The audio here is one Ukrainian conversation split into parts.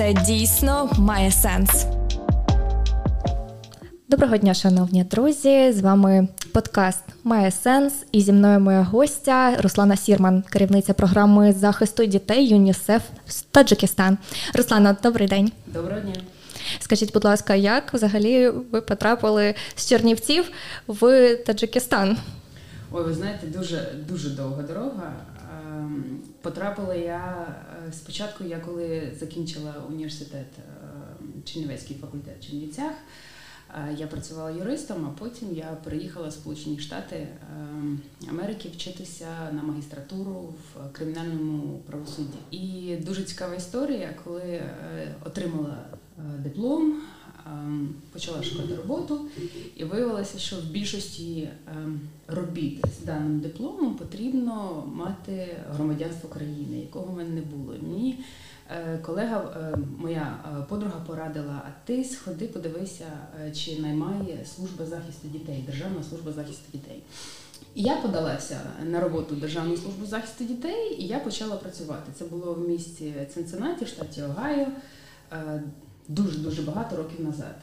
це дійсно має сенс. Доброго дня, шановні друзі! З вами подкаст Має сенс і зі мною моя гостя Руслана Сірман, керівниця програми захисту дітей ЮНІСЕФ з Таджикистан. Руслана, добрий день. Доброго дня. Скажіть, будь ласка, як взагалі ви потрапили з Чернівців в Таджикистан? Ой, ви знаєте, дуже дуже довга дорога. Потрапила я е, спочатку, я коли закінчила університет ем, Чернівецький факультет в Чернівцях. Е, я працювала юристом, а потім я приїхала в Сполучені Штати Америки вчитися на магістратуру в кримінальному правосудді. І дуже цікава історія, коли е, отримала диплом. Ем, почала шукати роботу, і виявилося, що в більшості ем, робіт з даним дипломом потрібно мати громадянство країни, якого в мене не було. Мені е, колега, е, моя е, подруга порадила, а ти сходи, подивися, чи наймає служба захисту дітей, Державна служба захисту дітей. Я подалася на роботу Державну службу захисту дітей, і я почала працювати. Це було в місті Цинциннаті, штаті Огайо дуже дуже багато років назад.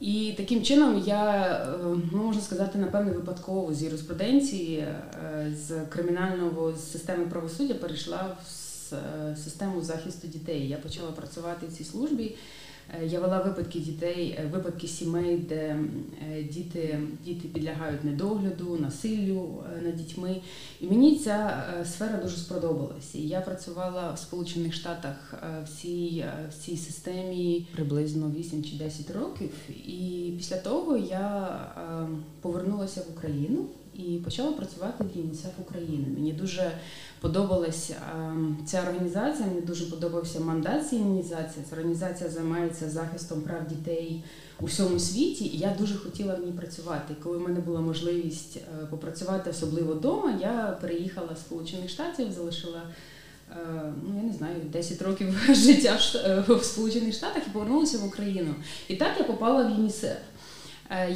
І таким чином я е, ну, можна сказати, напевне, випадково з юриспруденції, е, з кримінального системи правосуддя перейшла в е, систему захисту дітей. Я почала працювати в цій службі. Е, я вела випадки дітей, е, випадки сімей, де е, діти діти підлягають недогляду, насиллю над дітьми. І мені ця сфера дуже сподобалася. Я працювала в Сполучених Штатах в цій, в цій системі приблизно 8 чи 10 років. І після того я повернулася в Україну і почала працювати в ЮНІСЕФ України. Мені дуже подобалася ця організація, мені дуже подобався мандат цієї організації. Ця організація займається захистом прав дітей у всьому світі, і я дуже хотіла в ній працювати. Коли в мене була можливість е, попрацювати, особливо вдома, я переїхала з Сполучених Штатів, залишила. Е, ну, я не знаю, 10 років життя е, в Сполучених Штатах і повернулася в Україну. І так я попала в ЮНІСЕФ.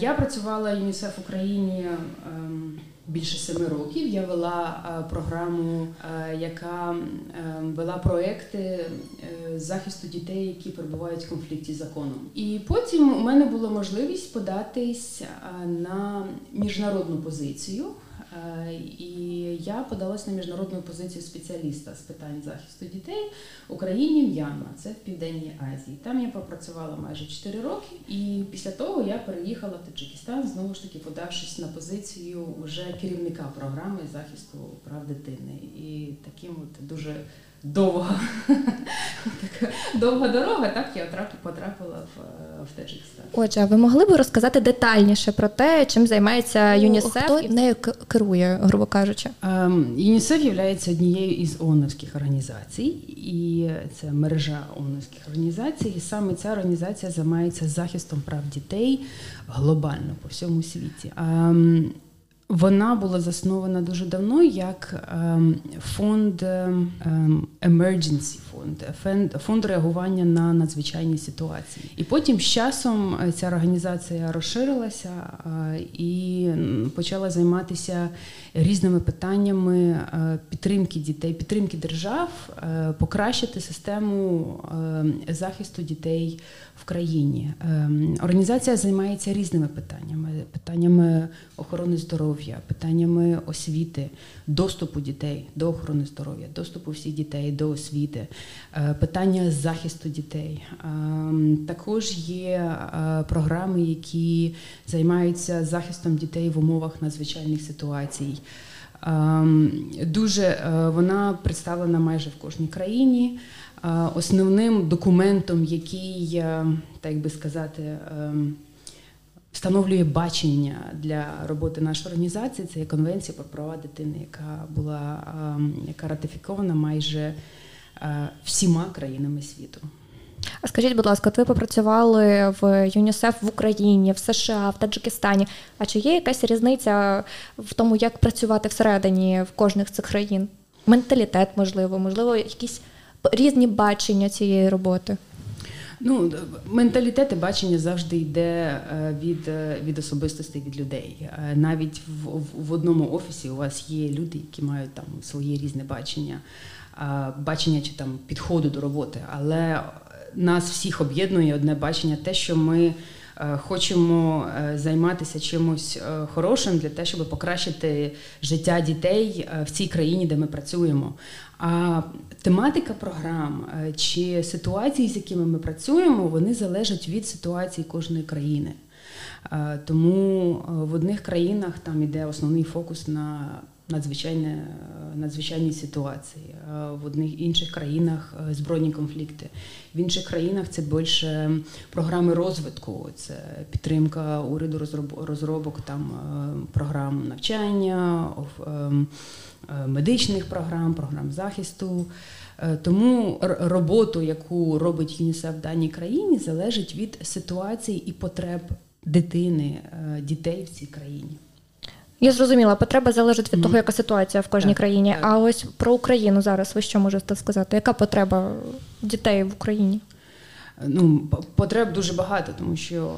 Я працювала ЮНІСЕФ в Україні ем, більше семи років. Я вела е, програму, е, яка е, вела проекти захисту дітей, які перебувають в конфлікті з законом. І потім у мене була можливість податись на міжнародну позицію. Е, і я подалась на міжнародну позицію спеціаліста з питань захисту дітей в Україні М'янма, це в Південній Азії. Там я попрацювала майже 4 роки, і після того я переїхала в Таджикистан, знову ж таки подавшись на позицію вже керівника програми захисту прав дитини. І таким от дуже довга така довга дорога, так я потрапила в, в Таджикистан. Отже, а ви могли б розказати детальніше про те, чим займається ну, ЮНІСЕФ? Хто нею керує, грубо кажучи? Ем, ЮНІСЕФ є однією із ООНовських організацій, і це мережа ООНовських організацій. І саме ця організація займається захистом прав дітей глобально по всьому світі. Ем, вона була заснована дуже давно як ем, фонд ем, emergency фонд, фонд реагування на надзвичайні ситуації. І потім з часом е, ця організація розширилася е, і почала займатися різними питаннями е, підтримки дітей, підтримки держав, покращити систему захисту дітей в країні. Організація займається різними питаннями: питаннями охорони здоров'я, питаннями освіти, доступу дітей до охорони здоров'я, доступу всіх дітей до освіти. Е, питання захисту дітей. Ем, також є е, програми, які займаються захистом дітей в умовах надзвичайних ситуацій. Дуже е, вона представлена майже в кожній країні. Основним документом, який, так би сказати, ем, встановлює бачення для роботи нашої організації, це є конвенція про права дитини, яка була яка ратифікована майже Е, всіма країнами світу. А скажіть, будь ласка, от ви попрацювали в ЮНІСЕФ в Україні, в США, в Таджикистані. А чи є якась різниця в тому, як працювати всередині в кожних цих країн? Менталітет, можливо, можливо, якісь різні бачення цієї роботи? Ну, менталітет і бачення завжди йде е, від е, від особистостей, від людей. Навіть в, в одному офісі у вас є люди, які мають там своє різне бачення бачення чи там підходу до роботи. Але нас всіх об'єднує одне бачення, те, що ми. Хочемо займатися чимось хорошим для того, щоб покращити життя дітей в цій країні, де ми працюємо. А тематика програм чи ситуації, з якими ми працюємо, вони залежать від ситуації кожної країни. Е, тому е, в одних країнах там іде основний фокус на надзвичайне, е, надзвичайні ситуації, в одних інших країнах збройні конфлікти. В інших країнах це більше програми розвитку, це підтримка уряду розробок там програм навчання, медичних програм, програм захисту. Тому роботу, яку робить ЮНІСЕФ в даній країні, залежить від ситуації і потреб дитини, е, дітей в цій країні. Я зрозуміла, потреба залежить від mm. того, яка ситуація в кожній так, країні. Так. А ось про Україну зараз ви що можете сказати? Яка потреба дітей в Україні? Ну, потреб дуже багато, тому що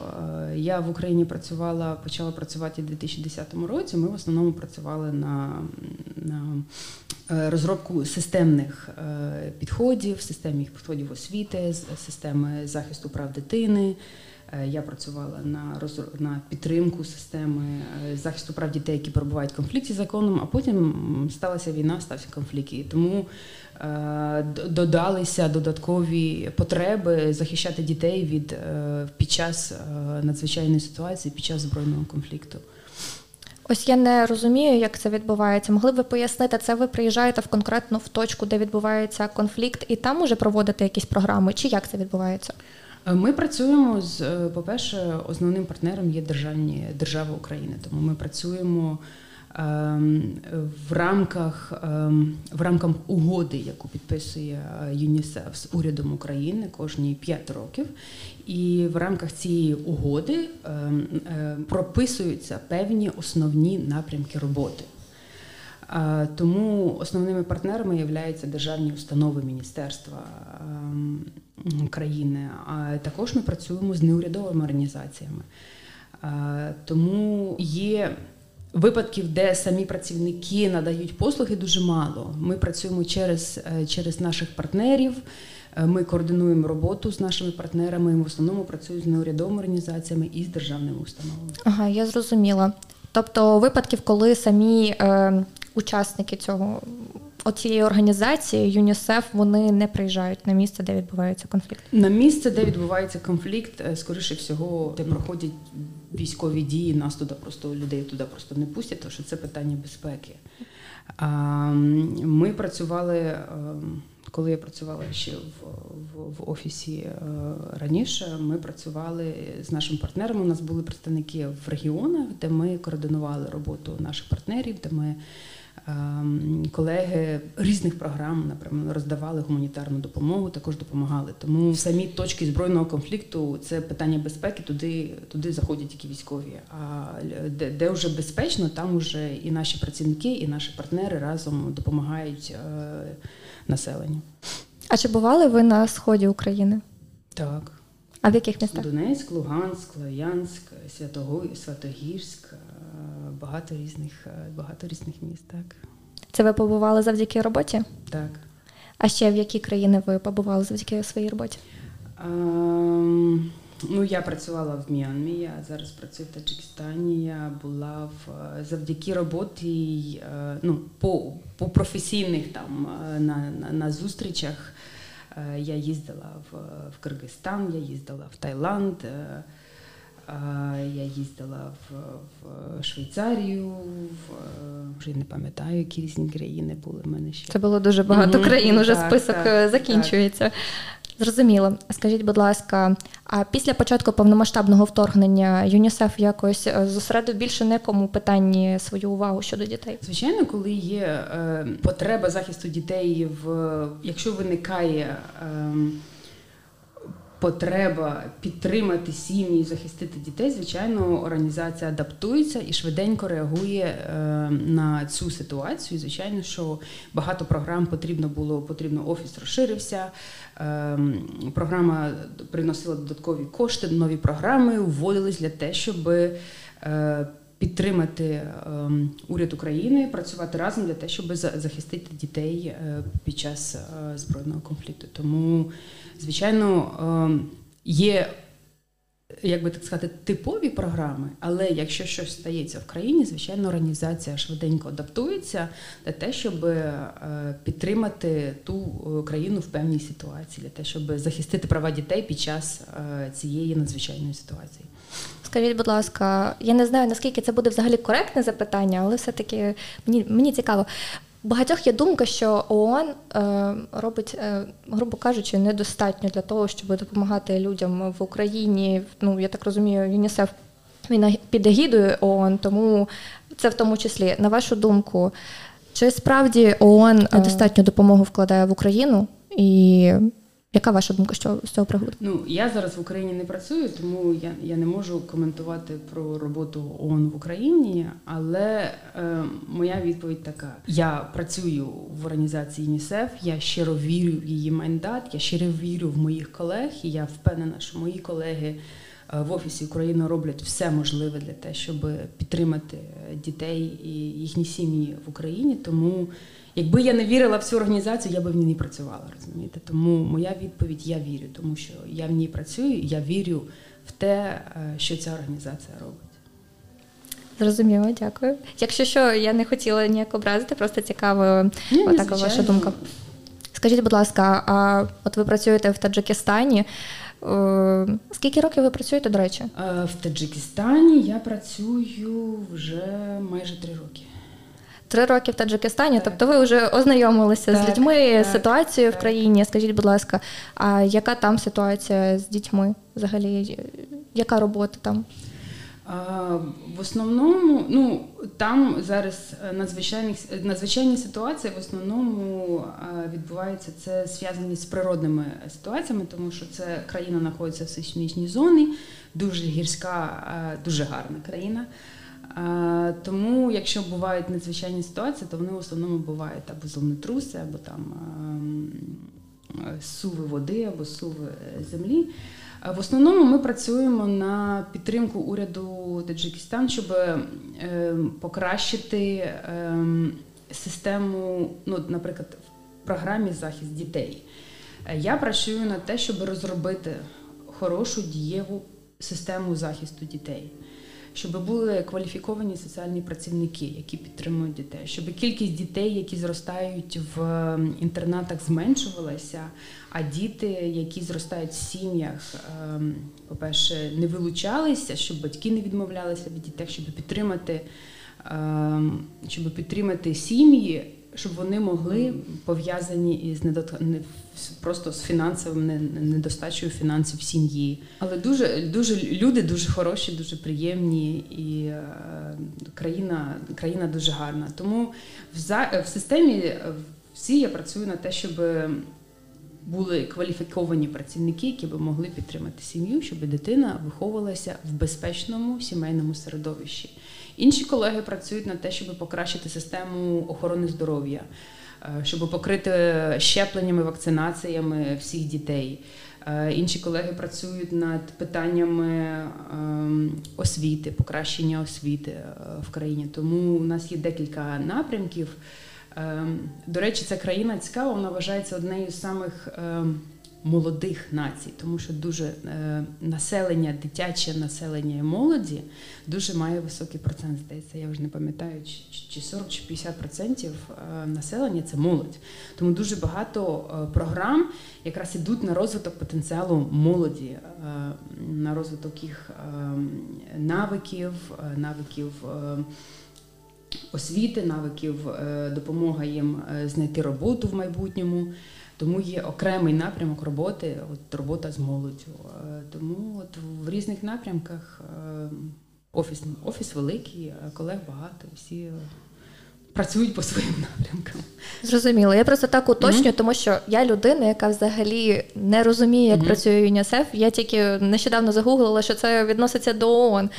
е, я в Україні працювала, почала працювати у 2010 році. Ми в основному працювали на на е, розробку системних підходів, системних підходів освіти, системи захисту прав дитини. Е, я працювала на роз... на підтримку системи е, захисту прав дітей, які перебувають в конфлікті з законом, а потім сталася війна, стався конфлікт. І тому е, додалися додаткові потреби захищати дітей від під час надзвичайної ситуації, під час збройного конфлікту. Ось я не розумію, як це відбувається. Могли б ви пояснити, це ви приїжджаєте в конкретно в точку, де відбувається конфлікт, і там уже проводите якісь програми, чи як це відбувається? Е, ми працюємо з, е, по-перше, основним партнером є державні держава України. Тому ми працюємо в рамках ем, в рамках угоди, яку підписує е, ЮНІСЕФ з урядом України кожні 5 років. І в рамках цієї угоди ем, прописуються певні основні напрямки роботи. Тому основними партнерами являються державні установи міністерства країни, а також ми працюємо з неурядовими організаціями. Тому є випадків, де самі працівники надають послуги дуже мало. Ми працюємо через, е, через наших партнерів. Е, ми координуємо роботу з нашими партнерами. Ми в основному працюємо з неурядовими організаціями і з державними установами. Ага, я зрозуміла. Тобто випадків, коли самі е, учасники цього оцієї організації ЮНІСЕФ вони не приїжджають на місце, де відбувається конфлікт. На місце, де відбувається конфлікт, е, скоріше всього, де проходять військові дії, нас туди просто людей туди просто не пустять, тому що це питання безпеки. Ми працювали. Коли я працювала ще в в, в офісі е, раніше, ми працювали з нашим партнером. У нас були представники в регіонах, де ми координували роботу наших партнерів, де ми колеги різних програм, наприклад, роздавали гуманітарну допомогу, також допомагали. Тому самі точки збройного конфлікту це питання безпеки, туди туди заходять тільки військові. А де, де вже безпечно, там вже і наші працівники, і наші партнери разом допомагають е, населенню. А чи бували ви на сході України? Так. А в яких містах? Донецьк, Луганськ, Лоянськ, Святогірськ, багато різних е, багато різних міст. Так. Це ви побували завдяки роботі? Так. А ще в які країни ви побували завдяки своїй роботі? А, ну, я працювала в М'янмі, я зараз працюю в Таджикистані. Я була в е, завдяки роботі е, ну, по по професійних там на, на, на зустрічах. Я їздила в в Киргизстан, я їздила в Таїланд. Я їздила в в Швейцарію, в вже не пам'ятаю, які різні країни були в мене ще. Це було дуже багато mm-hmm. країн. Уже так, список так, е, закінчується. Так. Зрозуміло. Скажіть, будь ласка, а після початку повномасштабного вторгнення ЮНІСЕФ якось е, зосередив більше некому питанні свою увагу щодо дітей? Звичайно, коли є е, потреба захисту дітей, в якщо виникає. Е, потреба підтримати сім'ї, захистити дітей, звичайно, організація адаптується і швиденько реагує е, на цю ситуацію. Звичайно, що багато програм потрібно було, потрібно офіс розширився. Е, програма приносила додаткові кошти, нові програми вводились для те, щоб е, підтримати уряд України, працювати разом для того, щоб захистити дітей під час збройного конфлікту. Тому, звичайно, ем, є. Як би так сказати, типові програми, але якщо щось стається в країні, звичайно, організація швиденько адаптується для те, щоб підтримати ту країну в певній ситуації, для того, щоб захистити права дітей під час цієї надзвичайної ситуації. Скажіть, будь ласка, я не знаю, наскільки це буде взагалі коректне запитання, але все-таки мені мені цікаво. Багатьох є думка, що ООН е, робить, е, грубо кажучи, недостатньо для того, щоб допомагати людям в Україні. Ну, я так розумію, ЮНІСЕФ він під егідою ООН, тому це в тому числі. На вашу думку, чи справді ООН недостатньо допомогу вкладає в Україну? І яка ваша думка що з цього приводу? Ну я зараз в Україні не працюю, тому я я не можу коментувати про роботу ООН в Україні. Але е, моя відповідь така: я працюю в організації ЮНІСЕФ, я щиро вірю в її мандат, я щиро вірю в моїх колег, і я впевнена, що мої колеги. Е, в офісі України роблять все можливе для того, щоб підтримати дітей і їхні сім'ї в Україні. Тому Якби я не вірила в цю організацію, я би в ній не працювала. розумієте? Тому моя відповідь я вірю, тому що я в ній працюю, я вірю в те, е, що ця організація робить. Зрозуміло, дякую. Якщо що, я не хотіла ніяк образити, просто цікаво Ні, отака ваша думка. Скажіть, будь ласка, а от ви працюєте в Таджикистані? Е, скільки років ви працюєте, до речі? Е, в Таджикистані я працюю вже майже три роки. Три роки в Таджикистані, так. тобто ви вже ознайомилися так, з людьми, так, ситуацією в країні. Скажіть, будь ласка, а яка там ситуація з дітьми? Взагалі, яка робота там? В основному, ну там зараз надзвичайні надзвичайні ситуації в основному відбуваються це зв'язані з природними ситуаціями, тому що це країна знаходиться в сейсмічній зоні, дуже гірська, дуже гарна країна. Тому, якщо бувають надзвичайні ситуації, то вони в основному бувають або землетруси, або там суви води, або суви землі. В основному ми працюємо на підтримку уряду Таджикистан, щоб ем, покращити ем, систему, ну, наприклад, в програмі захист дітей. Я працюю на те, щоб розробити хорошу дієву систему захисту дітей щоб були кваліфіковані соціальні працівники, які підтримують дітей, щоб кількість дітей, які зростають в ем, інтернатах, зменшувалася, а діти, які зростають в сім'ях, ем, по-перше, не вилучалися, щоб батьки не відмовлялися від дітей, щоб підтримати, ем, щоб підтримати сім'ї щоб вони могли пов'язані із недот... просто з фінансовим недостачею фінансів сім'ї. Але дуже дуже люди дуже хороші, дуже приємні, і е, країна країна дуже гарна. Тому в за в системі всі я працюю на те, щоб. Були кваліфіковані працівники, які би могли підтримати сім'ю, щоб дитина виховувалася в безпечному сімейному середовищі. Інші колеги працюють над те, щоб покращити систему охорони здоров'я, е, щоб покрити щепленнями, вакцинаціями всіх дітей. Е, інші колеги працюють над питаннями ем, освіти, покращення освіти е, в країні. Тому у нас є декілька напрямків. Ем, до речі, ця країна цікава, вона вважається однією з самих ем, молодих націй, тому що дуже е, населення, дитяче населення і молоді дуже має високий процент. Здається, я вже не пам'ятаю, чи 40 чи 50 процентів е, населення це молодь. Тому дуже багато е, програм якраз ідуть на розвиток потенціалу молоді, на розвиток їх навиків, навиків. Освіти, навиків, допомога їм знайти роботу в майбутньому. Тому є окремий напрямок роботи, от робота з молоддю. Е, тому от в різних напрямках е, офіс офіс великий, колег багато, всі працюють по своїм напрямкам. Зрозуміло. Я просто так уточнюю, mm-hmm. тому що я людина, яка взагалі не розуміє, як mm-hmm. працює ЮНІСЕФ. Я тільки нещодавно загуглила, що це відноситься до ООН.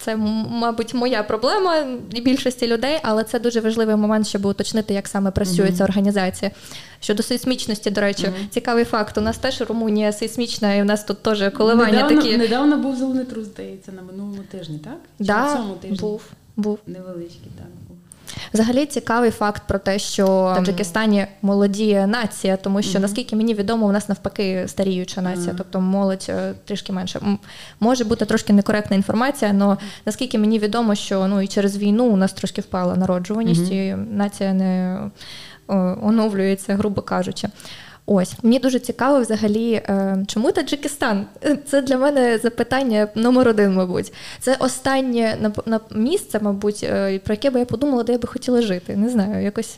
Це, мабуть, моя проблема і більшості людей, але це дуже важливий момент, щоб уточнити, як саме працює mm-hmm. ця організація. Щодо сейсмічності, до речі, mm-hmm. цікавий факт. У нас теж Румунія сейсмічна, і у нас тут теж коливання недавно, такі. Недавно був зелений трус, здається, на минулому тижні, так? Чи да, на цьому тижні? був. Був невеличкий, так. Взагалі цікавий факт про те, що в Таджикистані молодіє нація, тому що, mm-hmm. наскільки мені відомо, у нас навпаки старіюча нація, mm-hmm. тобто молодь е, трішки менше. Може бути трошки некоректна інформація, але наскільки мені відомо, що ну і через війну у нас трошки впала народжуваність, mm-hmm. і нація не оновлюється, грубо кажучи. Ось мені дуже цікаво, взагалі, е, чому Таджикистан? Це для мене запитання номер один, мабуть. Це останнє місце, мабуть, е, про яке би я подумала, де я би хотіла жити. Не знаю, якось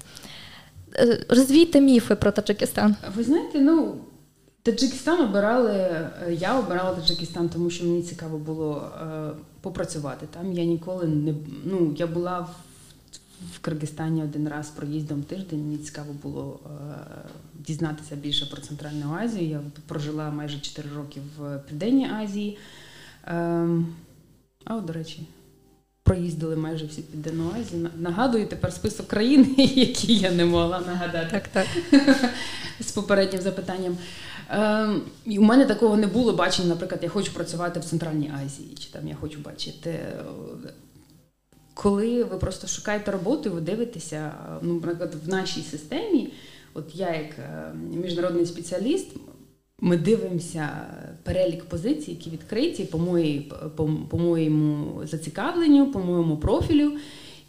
е, розвійте міфи про Таджикистан. Ви знаєте, ну. Таджикистан обирали, я обирала Таджикистан, тому що мені цікаво було е, попрацювати там. Я ніколи не ну я була в Киргизстані один раз проїздом тиждень. Мені цікаво було е, дізнатися більше про Центральну Азію. Я прожила майже 4 роки в Південній Азії. Е, а от, до речі, проїздили майже всі Південну Азію. Нагадую тепер список країн, які я не могла нагадати так, так. з попереднім запитанням. Ем, у мене такого не було бачення, наприклад, я хочу працювати в Центральній Азії, чи там я хочу бачити коли ви просто шукаєте роботу, і ви дивитеся, ну, наприклад, в нашій системі, от я як е, міжнародний спеціаліст, ми дивимося перелік позицій, які відкриті по моїй, по, по моєму зацікавленню, по моєму профілю.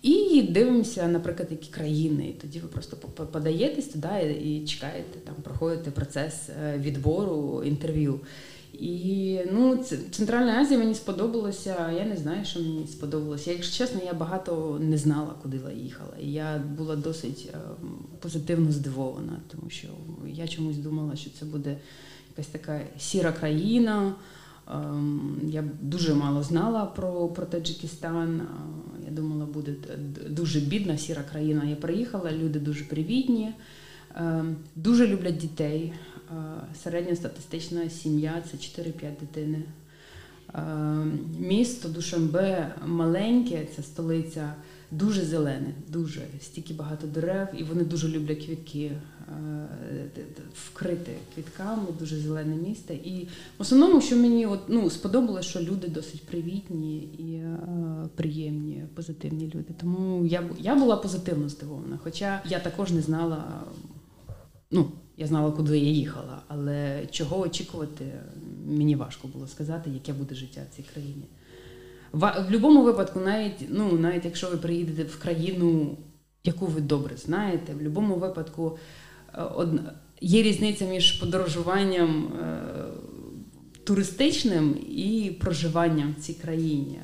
І дивимося, наприклад, які країни. І тоді ви просто подаєтесь туди і чекаєте, там проходите процес е, відбору інтерв'ю. І ну, Центральна Азія мені сподобалося. Я не знаю, що мені сподобалося. Якщо чесно, я багато не знала, куди їхала. І я була досить е, позитивно здивована, тому що я чомусь думала, що це буде якась така сіра країна. Ем, я дуже мало знала про про Таджикистан. Е, я думала, буде дуже бідна сіра країна. Я приїхала, люди дуже привітні, ем, дуже люблять дітей. Середньостатистична сім'я це 4-5 дитини. Місто Душанбе маленьке, це столиця, дуже зелене, дуже стільки багато дерев, і вони дуже люблять квітки, вкрите квітками, дуже зелене місто. І в основному, що мені от, ну, сподобалося, що люди досить привітні і е, приємні, позитивні люди. Тому я я була позитивно здивована. Хоча я також не знала. ну, я знала, куди я їхала, але чого очікувати, мені важко було сказати, яке буде життя в цій країні. В, будь-якому випадку, навіть ну, навіть якщо ви приїдете в країну, яку ви добре знаєте, в будь-якому випадку е, є різниця між подорожуванням е, туристичним і проживанням в цій країні.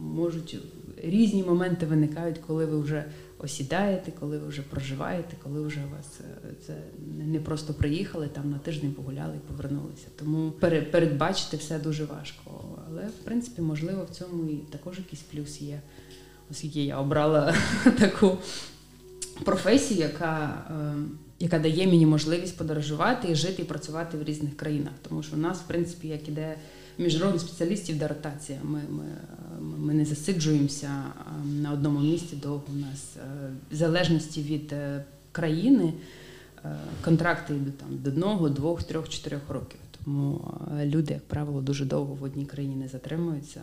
Можуть різні моменти виникають, коли ви вже осідаєте, коли ви вже проживаєте, коли вже вас е, це не просто приїхали там на тиждень погуляли і повернулися. Тому передбачити все дуже важко. Але в принципі, можливо, в цьому і також якийсь плюс є, оскільки я обрала таку професію, яка е, яка дає мені можливість подорожувати і жити і працювати в різних країнах. Тому що у нас, в принципі, як іде міжнародних спеціалістів де ротація. Ми, ми, ми не засиджуємося на одному місці довго. У нас е, в залежності від е, країни е, контракти йдуть там до одного, двох, трьох, чотирьох років. Тому люди, як правило, дуже довго в одній країні не затримуються.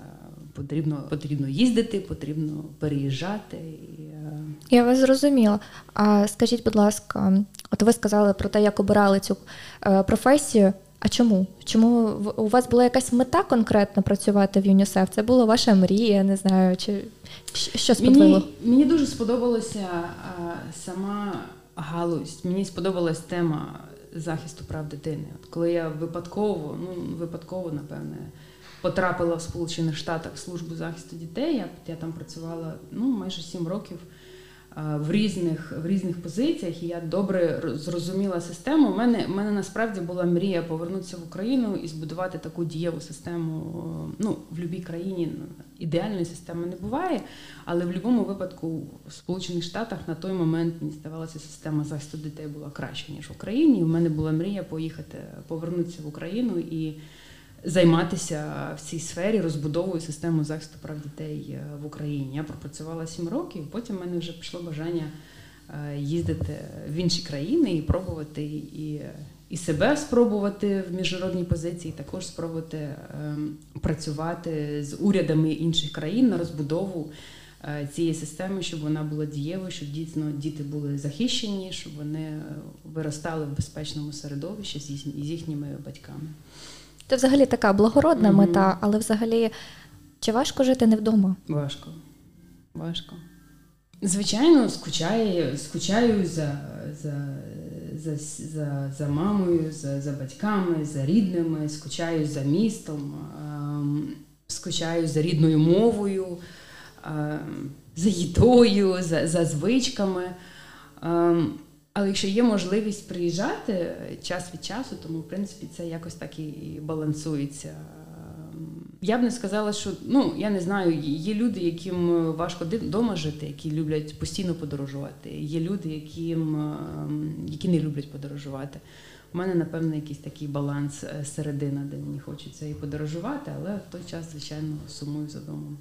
Потрібно потрібно їздити, потрібно переїжджати. Я вас зрозуміла. А скажіть, будь ласка, от ви сказали про те, як обирали цю професію. А чому? Чому у вас була якась мета конкретно працювати в ЮНІСЕФ? Це була ваша мрія, не знаю, чи що сподобало? Мені, мені дуже сподобалася а, сама галузь. Мені сподобалась тема захисту прав дитини. От коли я випадково, ну випадково, напевне, потрапила в Сполучених Штатах в службу захисту дітей, я, я там працювала ну, майже сім років в різних в різних позиціях, і я добре зрозуміла систему. У мене у мене насправді була мрія повернутися в Україну і збудувати таку дієву систему. Ну, в будь-якій країні ідеальної системи не буває, але в будь-якому випадку в Сполучених Штатах на той момент мені здавалося, система захисту дітей була краще ніж в Україні. І У мене була мрія поїхати, повернутися в Україну і займатися в цій сфері розбудовою системи захисту прав дітей е, в Україні. Я пропрацювала сім років, потім в мене вже пішло бажання е, їздити в інші країни і пробувати і. І себе спробувати в міжнародній позиції, також спробувати ем, працювати з урядами інших країн на розбудову цієї системи, щоб вона була дієвою, щоб дійсно діти були захищені, щоб вони виростали в безпечному середовищі з їхніми батьками. Це взагалі така благородна mm-hmm. мета, але взагалі чи важко жити не вдома? Важко. Важко. Звичайно, скучаю, скучаю за за, за, за, за мамою, за за батьками, за рідними, скучаю за містом, ем, скучаю за рідною мовою, ем, за їдою, за, за звичками. Ем, але якщо є можливість приїжджати час від часу, тому в принципі це якось так і балансується. Я б не сказала, що ну я не знаю, є люди, яким важко вдома жити, які люблять постійно подорожувати. Є люди, яким ем, які не люблять подорожувати. У мене, напевно, якийсь такий баланс е, середина, де мені хочеться і подорожувати, але в той час, звичайно, сумую за домом.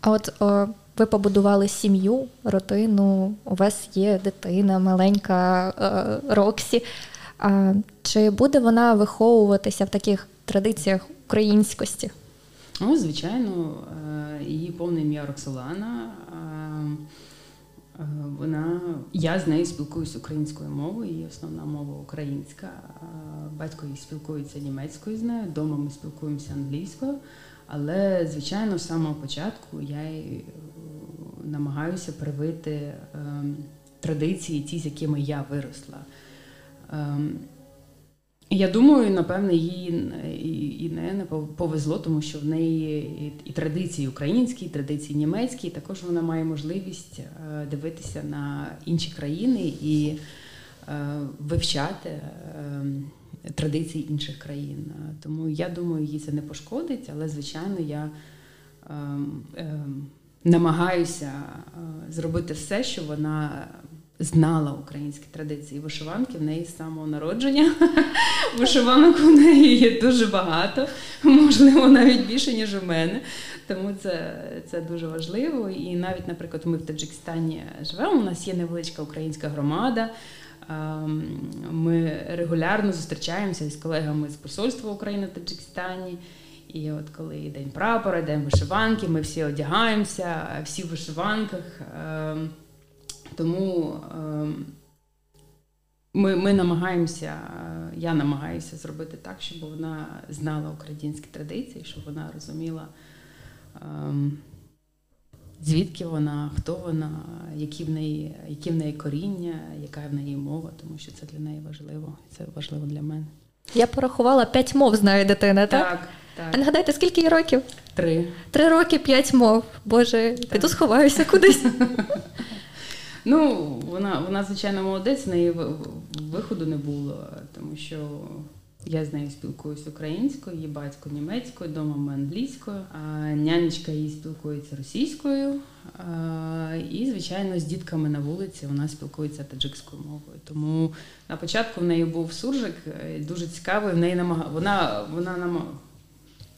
А от о, ви побудували сім'ю, родину, у вас є дитина, маленька о, Роксі. А, Чи буде вона виховуватися в таких традиціях українськості? Ну, звичайно, е, її повне ім'я Роксолана. Е, вона, Я з нею спілкуюся українською мовою, її основна мова українська. Батько її спілкується німецькою з нею, вдома ми спілкуємося англійською. Але, звичайно, з самого початку я е, намагаюся привити ем, традиції, ті, з якими я виросла. Я думаю, напевне, їй і не повезло, тому що в неї і традиції українські, і традиції німецькі, і також вона має можливість е, дивитися на інші країни і е, вивчати е, традиції інших країн. Тому я думаю, їй це не пошкодить, але звичайно я ем, ем, намагаюся зробити все, щоб вона знала українські традиції вишиванки в неї з самого народження. Вишиванок у неї є дуже багато, можливо, навіть більше, ніж у мене. Тому це це дуже важливо. І навіть, наприклад, ми в Таджикистані живемо. У нас є невеличка українська громада. Ем, ми регулярно зустрічаємося з колегами з посольства України в Таджикистані. І от коли день прапора, день вишиванки, ми всі одягаємося, всі в вишиванках. Тому ем, ми ми намагаємося, я намагаюся зробити так, щоб вона знала українські традиції, щоб вона розуміла, ем, звідки вона, хто вона, які в неї які в неї коріння, яка в неї мова, тому що це для неї важливо. Це важливо для мене. Я порахувала п'ять мов, знає дитина, так? Так. так. А нагадайте, скільки їй років? Три. Три роки, п'ять мов. Боже, так. піду сховаюся кудись. Ну, вона, вона, звичайно, молодець, в неї виходу не було, тому що я з нею спілкуюся українською, її батько німецькою, вдома ми англійською, а нянечка її спілкується російською. І, звичайно, з дітками на вулиці вона спілкується таджикською мовою. Тому на початку в неї був суржик, е, дуже цікавий. В неї намаг... вона вона нам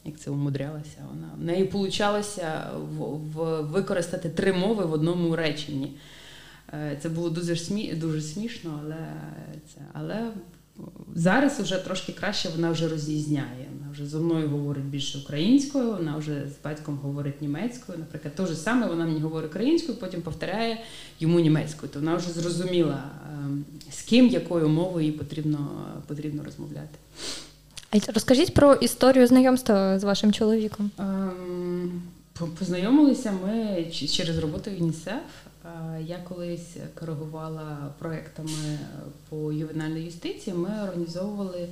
як це умудрялася. Вона в неї получалося в, в використати три мови в одному реченні. Е, це було дуже смі... дуже смішно, але це але зараз вже трошки краще вона вже розрізняє. Вона вже зо мною говорить більше українською, вона вже з батьком говорить німецькою. Наприклад, те ж саме вона мені говорить українською, потім повторяє йому німецькою. То вона вже зрозуміла, ем, з ким, якою мовою їй потрібно, потрібно розмовляти. Розкажіть про історію знайомства з вашим чоловіком. Ем, познайомилися ми через роботу ЮНІСЕФ. Я колись коригувала проектами по ювенальній юстиції. Ми організовували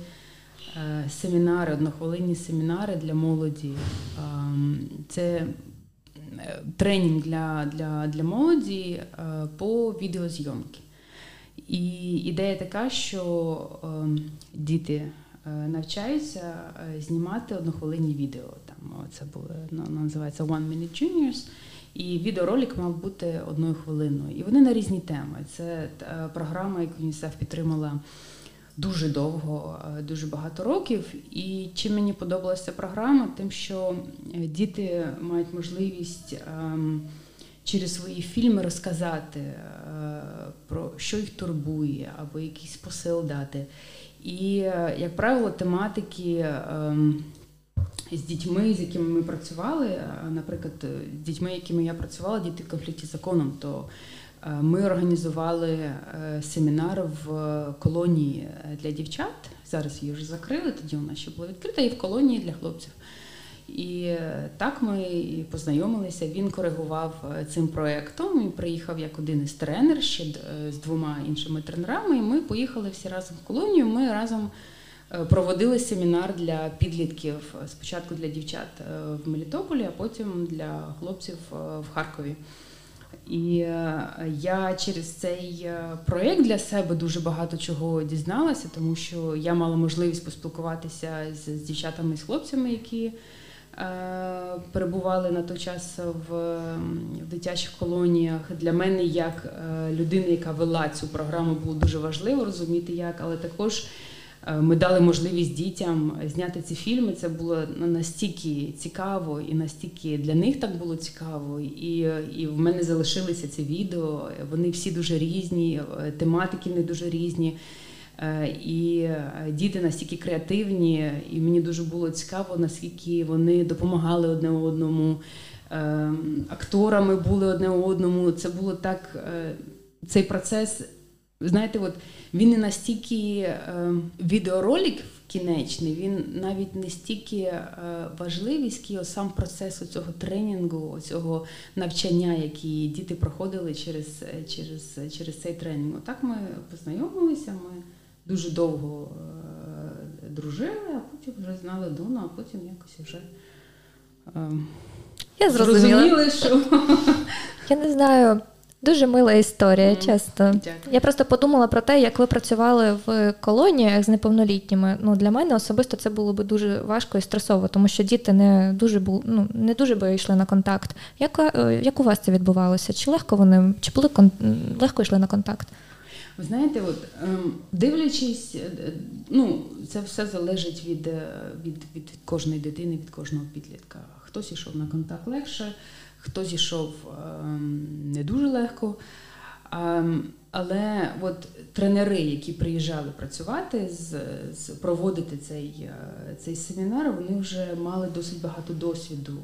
е, семінари, однохвилинні семінари для молоді. Це е, тренінг для, для, для молоді е, по відеозйомки. І ідея така, що діти. Навчаються знімати однохвилинні відео. Там це було називається One Minute Juniors. І відеоролик мав бути одною хвилиною. І вони на різні теми. Це е, програма, яку ЮНІСЕФ підтримала дуже довго, е, дуже багато років. І чим мені подобалася програма, тим, що е, діти мають можливість ем, через свої фільми розказати про що їх турбує, або якийсь посил дати. І, як правило, тематики. З дітьми, з якими ми працювали, наприклад, з дітьми, якими я працювала, діти в конфлікті з законом, то ми організували семінар в колонії для дівчат. Зараз її вже закрили, тоді вона ще була відкрита, і в колонії для хлопців. І так ми познайомилися. Він коригував цим проєктом і приїхав як один із тренерів ще з двома іншими тренерами. І ми поїхали всі разом в колонію. Ми разом проводили семінар для підлітків спочатку для дівчат в Мелітополі, а потім для хлопців в Харкові. І я через цей проєкт для себе дуже багато чого дізналася, тому що я мала можливість поспілкуватися з дівчатами з хлопцями, які перебували на той час в дитячих колоніях. Для мене, як людини, яка вела цю програму, було дуже важливо розуміти, як, але також. Ми дали можливість дітям зняти ці фільми. Це було настільки цікаво, і настільки для них так було цікаво. І і в мене залишилися ці відео. Вони всі дуже різні, тематики не дуже різні. І діти настільки креативні, і мені дуже було цікаво, наскільки вони допомагали одне одному, акторами були одне одному. Це було так. Цей процес, знаєте, от він не настільки відеоролик кінечний, він навіть не стільки важливий, скільки сам процес цього тренінгу, цього навчання, які діти проходили через через, через цей тренінг. Так ми познайомилися. ми дуже довго е, дружили, а потім вже знали Дону, а потім якось вже е, Я зрозуміла, що я не знаю. Дуже мила історія, mm. чесно. Дякую. Я просто подумала про те, як ви працювали в колоніях з неповнолітніми. Ну для мене особисто це було б дуже важко і стресово, тому що діти не дуже бу, ну, не дуже би йшли на контакт. Як е, як у вас це відбувалося? Чи легко вони чи були легко йшли на контакт? Ви знаєте, от ем, дивлячись, е, ну це все залежить від, е, від, від, від кожної дитини, від кожного підлітка. Хтось ішов на контакт легше, хтось ішов ем, не дуже легко. Ем, але от тренери, які приїжджали працювати, з, з проводити цей цей семінар, вони вже мали досить багато досвіду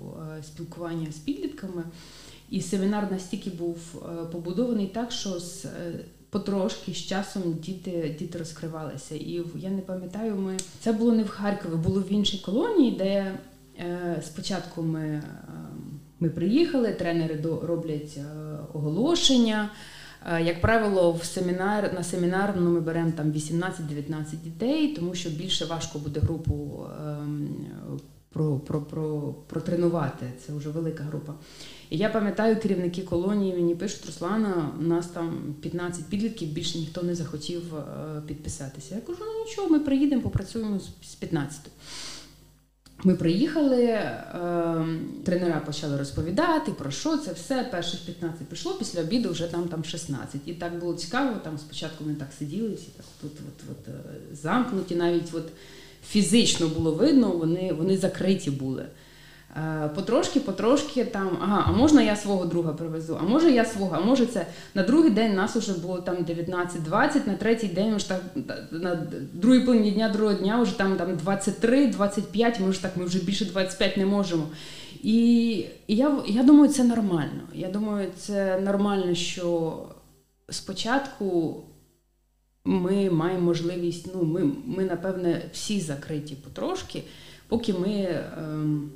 спілкування з підлітками. І семінар настільки був побудований так, що з потрошки з часом діти діти розкривалися. І я не пам'ятаю, ми це було не в Харкові, було в іншій колонії, де е, спочатку ми е, ми приїхали, тренери роблять е, оголошення. Е, як правило, в семінар на семінар ну, ми беремо там 18-19 дітей, тому що більше важко буде групу ем, про, про, про, протренувати. Це вже велика група. І я пам'ятаю, керівники колонії мені пишуть, Руслана, у нас там 15 підлітків, більше ніхто не захотів е, підписатися. Я кажу, ну нічого, ми приїдемо, попрацюємо з 15. Ми приїхали, е, тренера почали розповідати про що це все. Перших 15 пішло, після обіду вже там там 16. І так було цікаво. Там спочатку ми так сиділи, всі так тут от, от, е, замкнуті, навіть от фізично було видно, вони, вони закриті були. Е, потрошки, потрошки там, ага, а можна я свого друга привезу, а може я свого, а може це на другий день нас вже було там 19-20, на третій день вже так, на другій половині дня другого дня вже там там 23-25, ми вже так, ми вже більше 25 не можемо. І, і я, я думаю, це нормально. Я думаю, це нормально, що спочатку. Ми маємо можливість, ну ми, ми напевне, всі закриті потрошки, поки ми. Ем,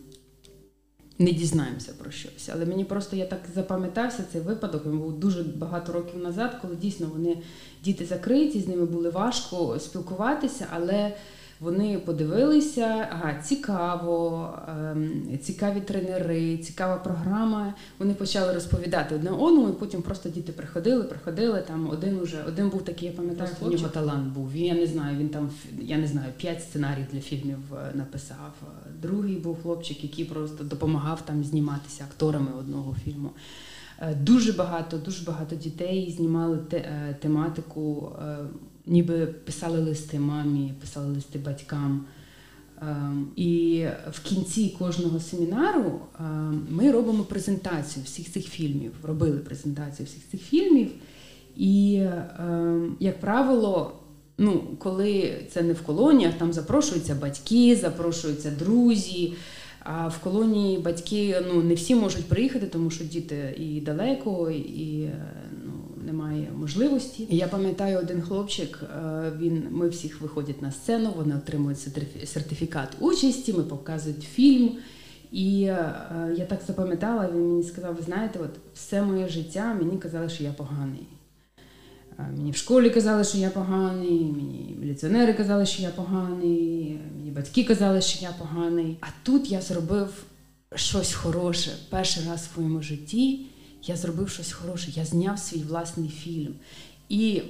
не дізнаємося про щось. Але мені просто я так запам'ятався цей випадок. Він був дуже багато років назад, коли дійсно вони діти закриті, з ними було важко спілкуватися, але вони подивилися, ага, цікаво, ем, цікаві тренери, цікава програма. Вони почали розповідати одне одному, і потім просто діти приходили, приходили. Там один уже один був такий, я пам'ятаю, у нього талант був. Він, я не знаю, він там я не знаю, п'ять сценаріїв для фільмів е, написав. Другий був хлопчик, який просто допомагав там зніматися акторами одного фільму. Е, дуже багато, дуже багато дітей знімали те, е, тематику ніби писали листи мамі, писали листи батькам. Ем, і в кінці кожного семінару ем, ми робимо презентацію всіх цих фільмів. Робили презентацію всіх цих фільмів. І, ем, як правило, ну, коли це не в колоніях, там запрошуються батьки, запрошуються друзі. А в колонії батьки ну не всі можуть приїхати, тому що діти і далеко, і ну немає можливості. Я пам'ятаю один хлопчик. Е, він ми всіх виходять на сцену, вони отримують сертифікат участі. Ми показують фільм. І е, я так запам'ятала, він мені сказав: ви знаєте, от все моє життя мені казали, що я поганий. Мені в школі казали, що я поганий, мені міліціонери казали, що я поганий, мені батьки казали, що я поганий. А тут я зробив щось хороше. Перший раз в своєму житті я зробив щось хороше, я зняв свій власний фільм. І,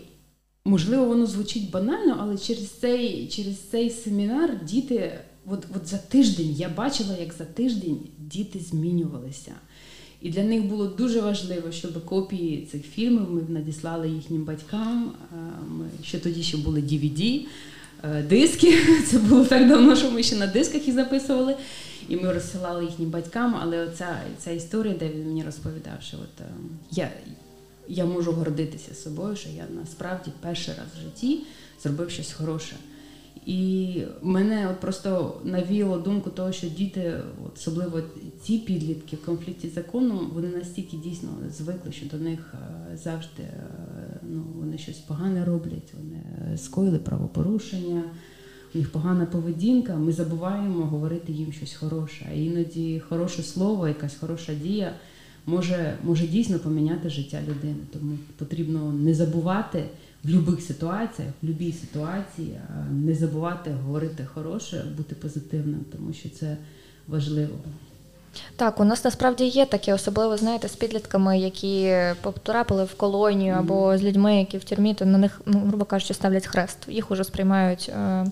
можливо, воно звучить банально, але через цей через цей семінар діти, от, от за тиждень я бачила, як за тиждень діти змінювалися. І для них було дуже важливо, щоб копії цих фільмів ми надіслали їхнім батькам. Ми ще тоді ще були DVD, е, диски. Це було так давно, що ми ще на дисках їх записували. І ми розсилали їхнім батькам. Але оця ця історія, де він мені розповідав, що от е, я я можу гордитися собою, що я насправді перший раз в житті зробив щось хороше. І мене от просто навіло думку того, що діти, особливо ці підлітки в конфлікті з законом, вони настільки дійсно звикли, що до них е, завжди е, ну, вони щось погане роблять, вони скоїли правопорушення, у них погана поведінка. Ми забуваємо говорити їм щось хороше. А іноді хороше слово, якась хороша дія може, може дійсно поміняти життя людини. Тому потрібно не забувати в будь-яких ситуаціях, в будь-якій ситуації не забувати говорити хороше, бути позитивним, тому що це важливо. Так, у нас насправді є таке, особливо знаєте, з підлітками, які потрапили в колонію або з людьми, які в тюрмі, то на них, ну, грубо кажучи, ставлять хрест. Їх уже сприймають е,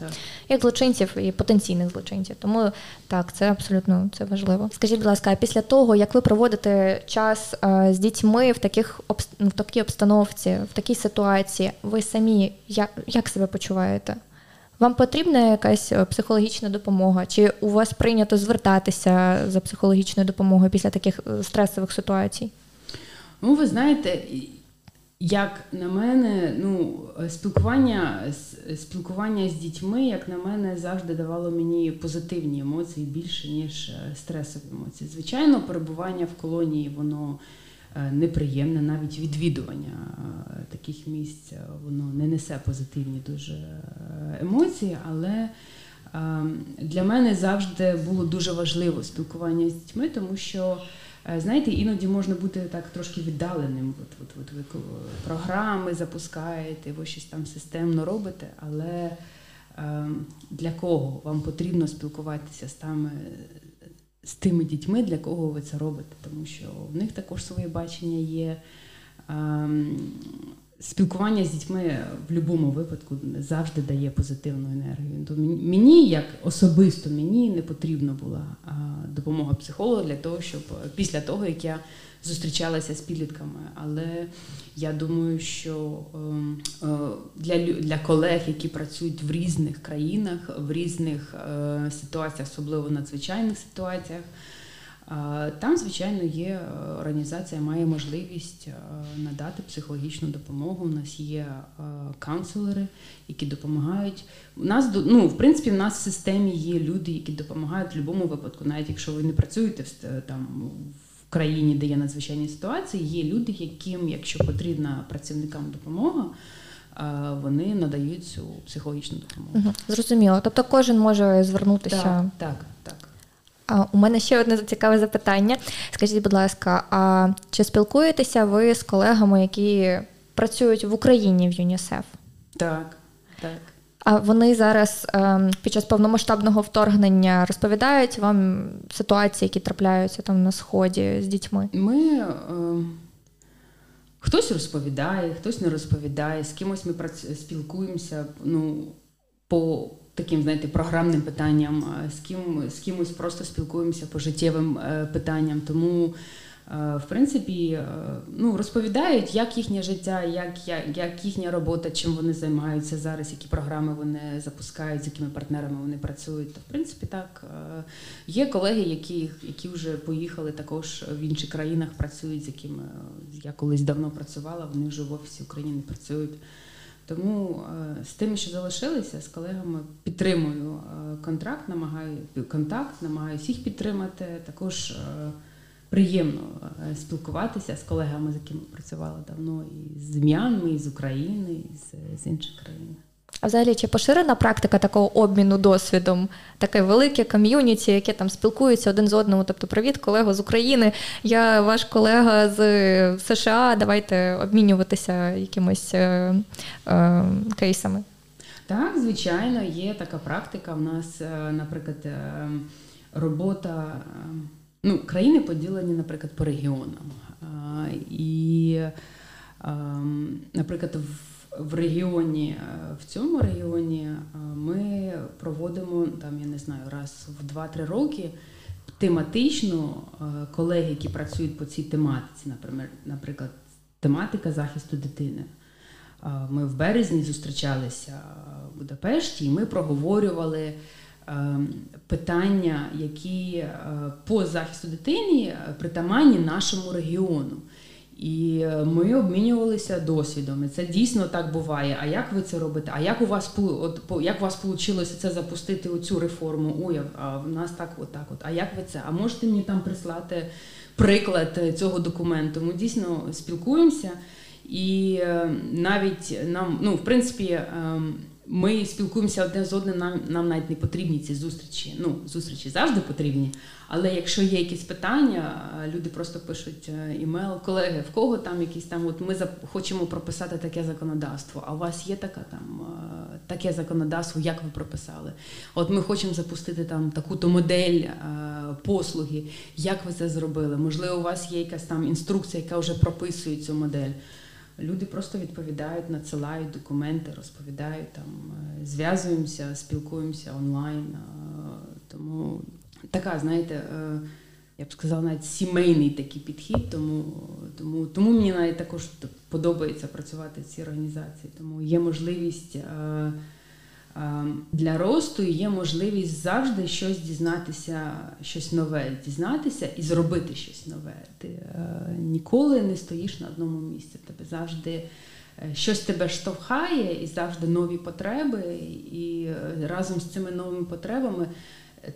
як злочинців і потенційних злочинців. Тому так, це абсолютно це важливо. Скажіть, будь ласка, а після того, як ви проводите час е, з дітьми в таких в такій обстановці, в такій ситуації, ви самі як, як себе почуваєте? Вам потрібна якась е, психологічна допомога? Чи у вас прийнято звертатися за психологічною допомогою після таких е, стресових ситуацій? Ну, ви знаєте, як на мене, ну, спілкування спілкування з дітьми, як на мене, завжди давало мені позитивні емоції більше, ніж е, стресові емоції. Звичайно, перебування в колонії, воно. Е, неприємне, навіть відвідування е, таких місць е, воно не несе позитивні дуже емоції, але для мене завжди було дуже важливо спілкування з дітьми, тому що. Знаєте, іноді можна бути так трошки віддаленим. От, от, от ви програми запускаєте, ви щось там системно робите, але е, для кого вам потрібно спілкуватися саме з тими дітьми, для кого ви це робите, тому що в них також своє бачення є. Ем, спілкування з дітьми в будь-якому випадку завжди дає позитивну енергію. То мені, як особисто, мені не потрібна була допомога психолога для того, щоб після того, як я зустрічалася з підлітками. Але я думаю, що ем, е, для для колег, які працюють в різних країнах, в різних е, ситуаціях, особливо в надзвичайних ситуаціях. Е, там, звичайно, є організація, має можливість надати психологічну допомогу. У нас є каунселери, які допомагають. У нас ну, в принципі, в нас в системі є люди, які допомагають в будь-якому випадку, навіть якщо ви не працюєте в там країні, де є надзвичайні ситуації, є люди, яким, якщо потрібна працівникам допомога, вони надають цю психологічну допомогу. Зрозуміло. Тобто кожен може звернутися. Так, так, так. А у мене ще одне цікаве запитання. Скажіть, будь ласка, а чи спілкуєтеся ви з колегами, які працюють в Україні в ЮНІСЕФ? Так, так. А вони зараз ем, під час повномасштабного вторгнення розповідають вам ситуації, які трапляються там на сході з дітьми? Ми е, хтось розповідає, хтось не розповідає. З кимось ми спілкуємося. Ну по таким, знаєте, програмним питанням, з ким з кимось просто спілкуємося по життєвим е, питанням. Тому в принципі, е, ну, розповідають, як їхнє життя, як як їхня робота, чим вони займаються зараз, які програми вони запускають, з якими партнерами вони працюють. То в принципі так е, є колеги, які які вже поїхали також в інших країнах, працюють, з якими я колись давно працювала. Вони вже в офісі України працюють. Тому з тими, що залишилися, з колегами підтримую контракт, намагаю контакт, намагаюся їх підтримати. Також приємно спілкуватися з колегами, з якими працювала давно, і з М'янми, і з України, і з, з інших країн. А взагалі, чи поширена практика такого обміну досвідом, таке велике ком'юніті, яке там спілкується один з одним. Тобто, привіт, колего з України, я ваш колега з США. Давайте обмінюватися якимось е, е, кейсами. Так, звичайно, є така практика. У нас, е, наприклад, е, робота. Ну, країни поділені, наприклад, по регіонам. І, ем, наприклад, в в регіоні, е, в цьому регіоні е, ми проводимо там, я не знаю, раз в 2-3 роки тематично е, колеги, які працюють по цій тематиці, наприклад, тематика захисту дитини. Ми в березні зустрічалися в Будапешті, і ми проговорювали питання, які по захисту дитини притаманні нашому регіону. І е, ми обмінювалися досвідом. І Це дійсно так буває. А як ви це робите? А як у вас от, як у вас вийшло це запустити оцю реформу? Ой, а в нас так, от от. А як ви це? А можете мені там прислати приклад цього документу? Ми дійсно спілкуємося, і е, навіть нам, ну в принципі. Ми спілкуємося одне з одним, нам нам навіть не потрібні ці зустрічі. Ну, зустрічі завжди потрібні. Але якщо є якісь питання, люди просто пишуть е, імейл, колеги, в кого там якісь там, от ми хочемо прописати таке законодавство. А у вас є така там е, таке законодавство, як ви прописали? От ми хочемо запустити там таку-то модель е, послуги. Як ви це зробили? Можливо, у вас є якась там інструкція, яка вже прописує цю модель. Люди просто відповідають, надсилають документи, розповідають там, е, зв'язуємося, спілкуємося онлайн. Е, тому така, знаєте, е, я б сказала, навіть сімейний такий підхід, тому тому, тому мені навіть також подобається працювати в цій організації. Тому є можливість для росту є можливість завжди щось дізнатися, щось нове, дізнатися і зробити щось нове. Ти е, ніколи не стоїш на одному місці. Тебе завжди е, щось тебе штовхає, і завжди нові потреби. І е, разом з цими новими потребами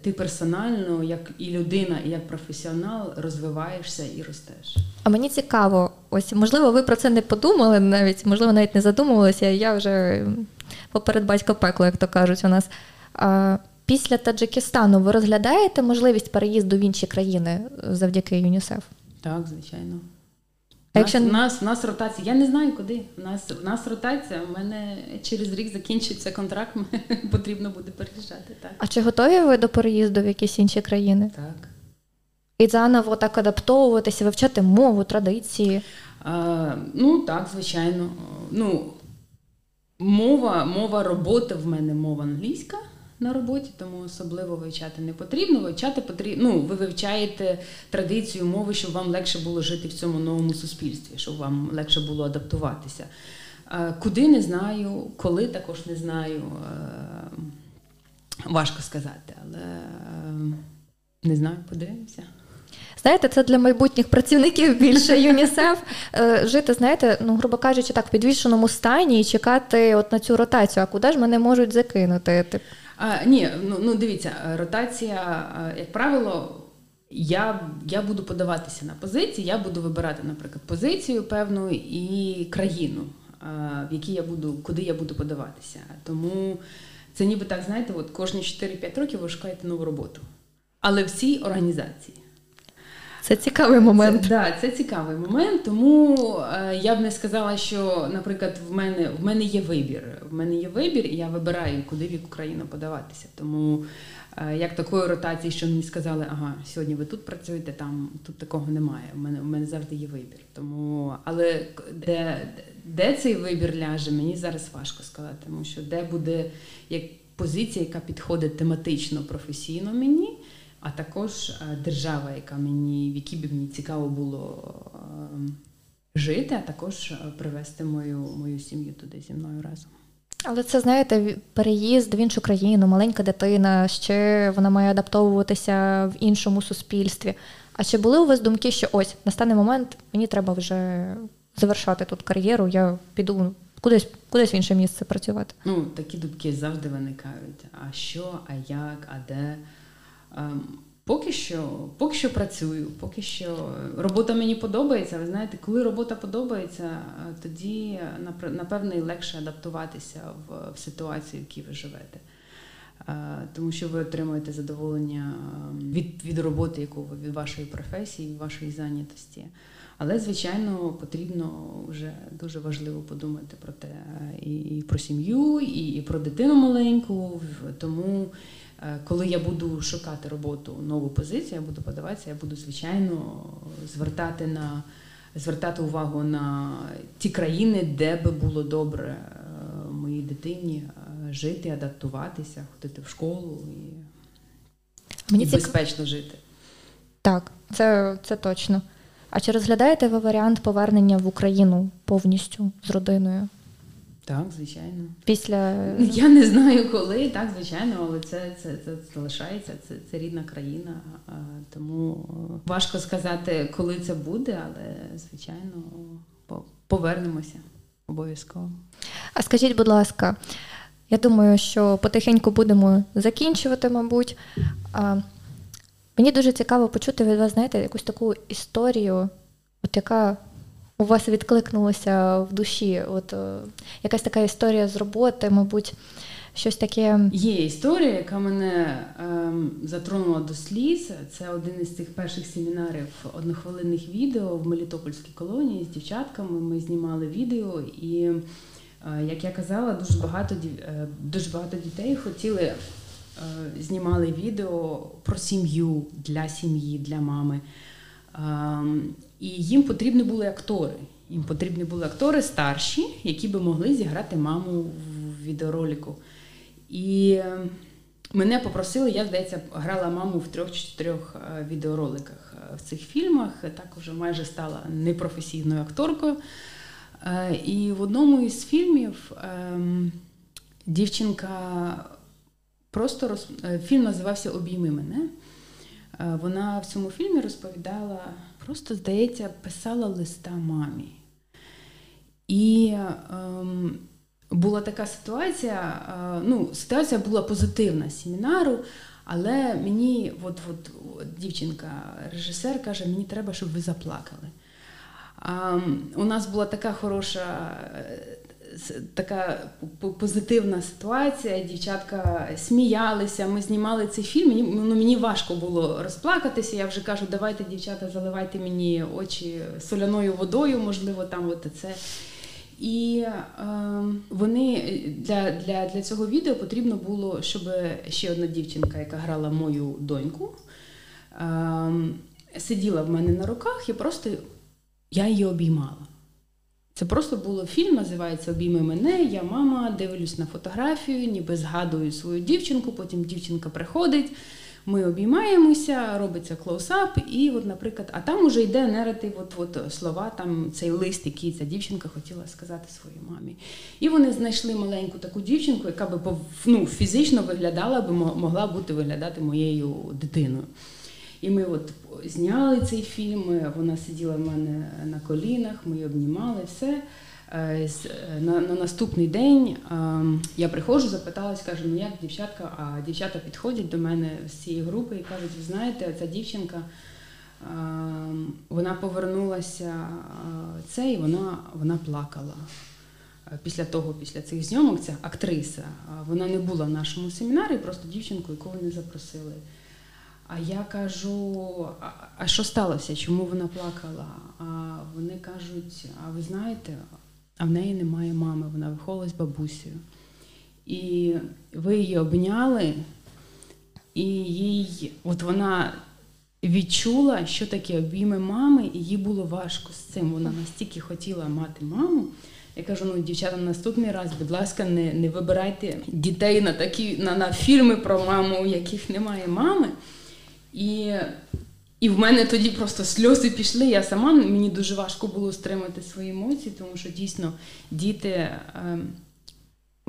ти персонально, як і людина, і як професіонал, розвиваєшся і ростеш. А мені цікаво, ось можливо, ви про це не подумали, навіть можливо, навіть не задумувалися. Я вже поперед батька пекло, як то кажуть, у нас. Після Таджикистану ви розглядаєте можливість переїзду в інші країни завдяки ЮНІСЕФ? Так, звичайно. А якщо... нас, нас, нас ротація, я не знаю куди. У нас у нас ротація. У мене через рік закінчиться контракт, потрібно буде переїжджати. Так. А чи готові ви до переїзду в якісь інші країни? Так. І заново так адаптовуватися, вивчати мову, традиції? А, Ну так, звичайно. Ну, Мова, мова роботи в мене мова англійська на роботі, тому особливо вивчати не потрібно. Вивчати потрібно. Ну, ви вивчаєте традицію мови, щоб вам легше було жити в цьому новому суспільстві, щоб вам легше було адаптуватися. Куди не знаю, коли також не знаю. Важко сказати, але не знаю, подивимося. Знаєте, це для майбутніх працівників більше ЮНІСЕФ е, жити, знаєте, ну, грубо кажучи, так, в підвішеному стані і чекати от на цю ротацію. А куди ж мене можуть закинути? А, Ні, ну ну дивіться, ротація, як правило. Я я буду подаватися на позиції, я буду вибирати, наприклад, позицію певну і країну, в якій я буду, куди я буду подаватися. Тому це ніби так, знаєте, от кожні 4-5 років ви шукаєте нову роботу. Але в цій організації. Це цікавий момент. Це, да, це цікавий момент. Тому е, я б не сказала, що, наприклад, в мене в мене є вибір. В мене є вибір, і я вибираю, куди в Україну подаватися. Тому е, як такої ротації, що мені сказали, ага, сьогодні ви тут працюєте, там тут такого немає. У мене у мене завжди є вибір. Тому, але де, де цей вибір ляже, мені зараз важко сказати, тому що де буде як позиція, яка підходить тематично професійно мені а також е, держава, яка мені, в якій би мені цікаво було ем, жити, а також е, привезти мою, мою сім'ю туди зі мною разом. Але це, знаєте, переїзд в іншу країну, маленька дитина, ще вона має адаптовуватися в іншому суспільстві. А чи були у вас думки, що ось настане момент, мені треба вже завершати тут кар'єру, я піду кудись кудись в інше місце працювати. Ну, такі думки завжди виникають. А що, а як, а де? Ем, поки що поки що працюю, поки що робота мені подобається. Ви знаєте, коли робота подобається, е, тоді напевне легше адаптуватися в, в ситуацію, в якій ви живете. Е, тому що ви отримуєте задоволення ем, від від роботи, яку ви від вашої професії, від вашої зайнятості. Але, звичайно, потрібно вже дуже важливо подумати про те і, і про сім'ю, і, і про дитину маленьку. Тому, е, коли я буду шукати роботу, нову позицію, я буду подаватися, я буду, звичайно, звертати на звертати увагу на ті країни, де би було добре е, моїй дитині е, жити, адаптуватися, ходити в школу і, Мені і безпечно жити. Так, це, це точно. А чи розглядаєте ви варіант повернення в Україну повністю з родиною? Так, звичайно. Після я не знаю коли, так, звичайно, але це це, це залишається, це це рідна країна. Тому важко сказати, коли це буде, але звичайно повернемося обов'язково. А скажіть, будь ласка, я думаю, що потихеньку будемо закінчувати, мабуть. Мені дуже цікаво почути від вас, знаєте, якусь таку історію, от яка у вас відкликнулася в душі. От е, якась така історія з роботи, мабуть, щось таке. Є історія, яка мене ем, затронула до сліз. Це один із цих перших семінарів однохвилинних відео в Мелітопольській колонії з дівчатками. Ми знімали відео, і, е, як я казала, дуже багато е, дуже багато дітей хотіли знімали відео про сім'ю для сім'ї, для мами. Ем, і їм потрібні були актори. Їм потрібні були актори старші, які би могли зіграти маму в відеоролику. І ем, мене попросили, я, здається, грала маму в трьох чи чотирьох е, відеороликах е, в цих фільмах. Так вже майже стала непрофесійною акторкою. І в одному із фільмів ем, дівчинка Просто роз... Е, фільм називався Обійми мене. Е, вона в цьому фільмі розповідала, просто, здається, писала листа мамі. І ем, була така ситуація, е, ну, ситуація була позитивна семінару, але мені, от, от, от дівчинка, режисер каже, мені треба, щоб ви заплакали. Ем, у нас була така хороша така позитивна ситуація. Дівчатка сміялися, ми знімали цей фільм. Мені ну, мені важко було розплакатися. Я вже кажу, давайте, дівчата, заливайте мені очі соляною водою, можливо, там от це. І е, вони для для, для цього відео потрібно було, щоб ще одна дівчинка, яка грала мою доньку, е, сиділа в мене на руках і просто я її обіймала. Це просто було фільм, називається Обійми мене. Я мама, дивлюсь на фотографію, ніби згадую свою дівчинку. Потім дівчинка приходить, ми обіймаємося, робиться клоусап, і, от, наприклад, а там уже йде наратив, от, от слова, там цей лист, який ця дівчинка хотіла сказати своїй мамі. І вони знайшли маленьку таку дівчинку, яка би ну, фізично виглядала, би могла бути виглядати моєю дитиною. І ми от зняли цей фільм, вона сиділа в мене на колінах, ми її обнімали все. Е, на на наступний день ем, я приходжу, запиталась, кажу, ну як дівчатка, а дівчата підходять до мене з цієї групи і кажуть, ви знаєте, ця дівчинка вона повернулася е, це і вона, вона плакала. Е, після того, після цих зйомок, ця актриса, вона не була в нашому семінарі, просто дівчинку, яку вони запросили. А я кажу: а що сталося? Чому вона плакала? А вони кажуть: а ви знаєте, а в неї немає мами, вона виховувалась бабусею. І ви її обняли, і їй, от вона відчула, що таке обійми мами, і їй було важко з цим. Вона настільки хотіла мати маму. Я кажу, ну дівчата, наступний раз, будь ласка, не не вибирайте дітей на такі на, на фільми про маму, у яких немає мами. І і в мене тоді просто сльози пішли. Я сама мені дуже важко було стримати свої емоції, тому що дійсно діти. Е,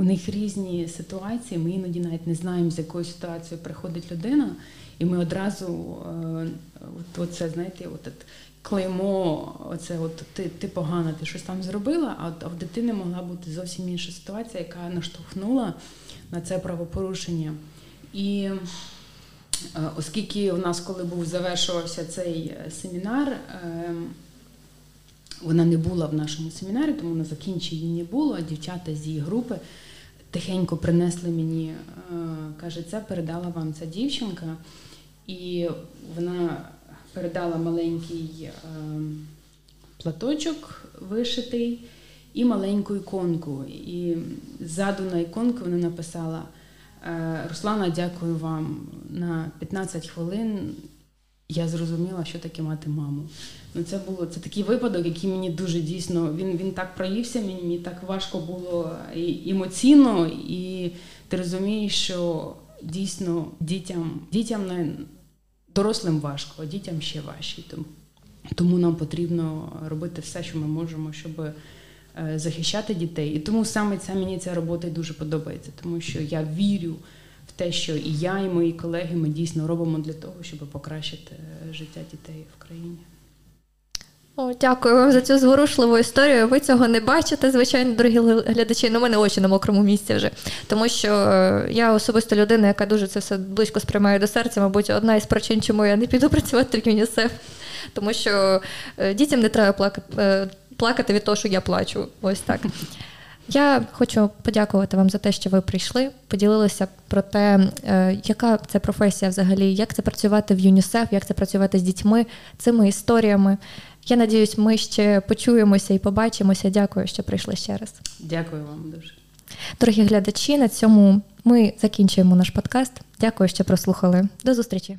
у них різні ситуації. Ми іноді навіть не знаємо, з якою ситуацією приходить людина, і ми одразу е, от, оце, знаєте, от, от клеймо, оце от ти ти погана, ти щось там зробила, а, а в дитини могла бути зовсім інша ситуація, яка наштовхнула на це правопорушення. І оскільки у нас, коли був завершувався цей семінар, ем, вона не була в нашому семінарі, тому на закінченні не було. Дівчата з її групи тихенько принесли мені, е, каже, це передала вам ця дівчинка, і вона передала маленький е, платочок вишитий і маленьку іконку. І ззаду на іконку вона написала: «Е, Руслана, дякую вам на 15 хвилин. Я зрозуміла, що таке мати маму. Ну, Це було це такий випадок, який мені дуже дійсно він він так проївся, мені так важко було і емоційно, і ти розумієш, що дійсно дітям дітям не дорослим важко, а дітям ще важче. Тому, тому нам потрібно робити все, що ми можемо, щоб е, захищати дітей. І тому саме ця мені ця робота дуже подобається, тому що я вірю в те, що і я, і мої колеги ми дійсно робимо для того, щоб покращити е, життя дітей в країні. О, Дякую вам за цю зворушливу історію. Ви цього не бачите, звичайно, дорогі глядачі. Ну, мене очі на мокрому місці вже. Тому що е, я особисто людина, яка дуже це все близько сприймає до серця, мабуть, одна із причин, чому я не піду працювати в ЮНІСЕФ. Тому що е, дітям не треба плакати, е, плакати від того, що я плачу. Ось так. Я хочу подякувати вам за те, що ви прийшли, поділилися про те, яка це професія взагалі, як це працювати в ЮНІСЕФ, як це працювати з дітьми, цими історіями. Я надіюсь, ми ще почуємося і побачимося. Дякую, що прийшли ще раз. Дякую вам дуже. Дорогі глядачі. На цьому ми закінчуємо наш подкаст. Дякую, що прослухали. До зустрічі.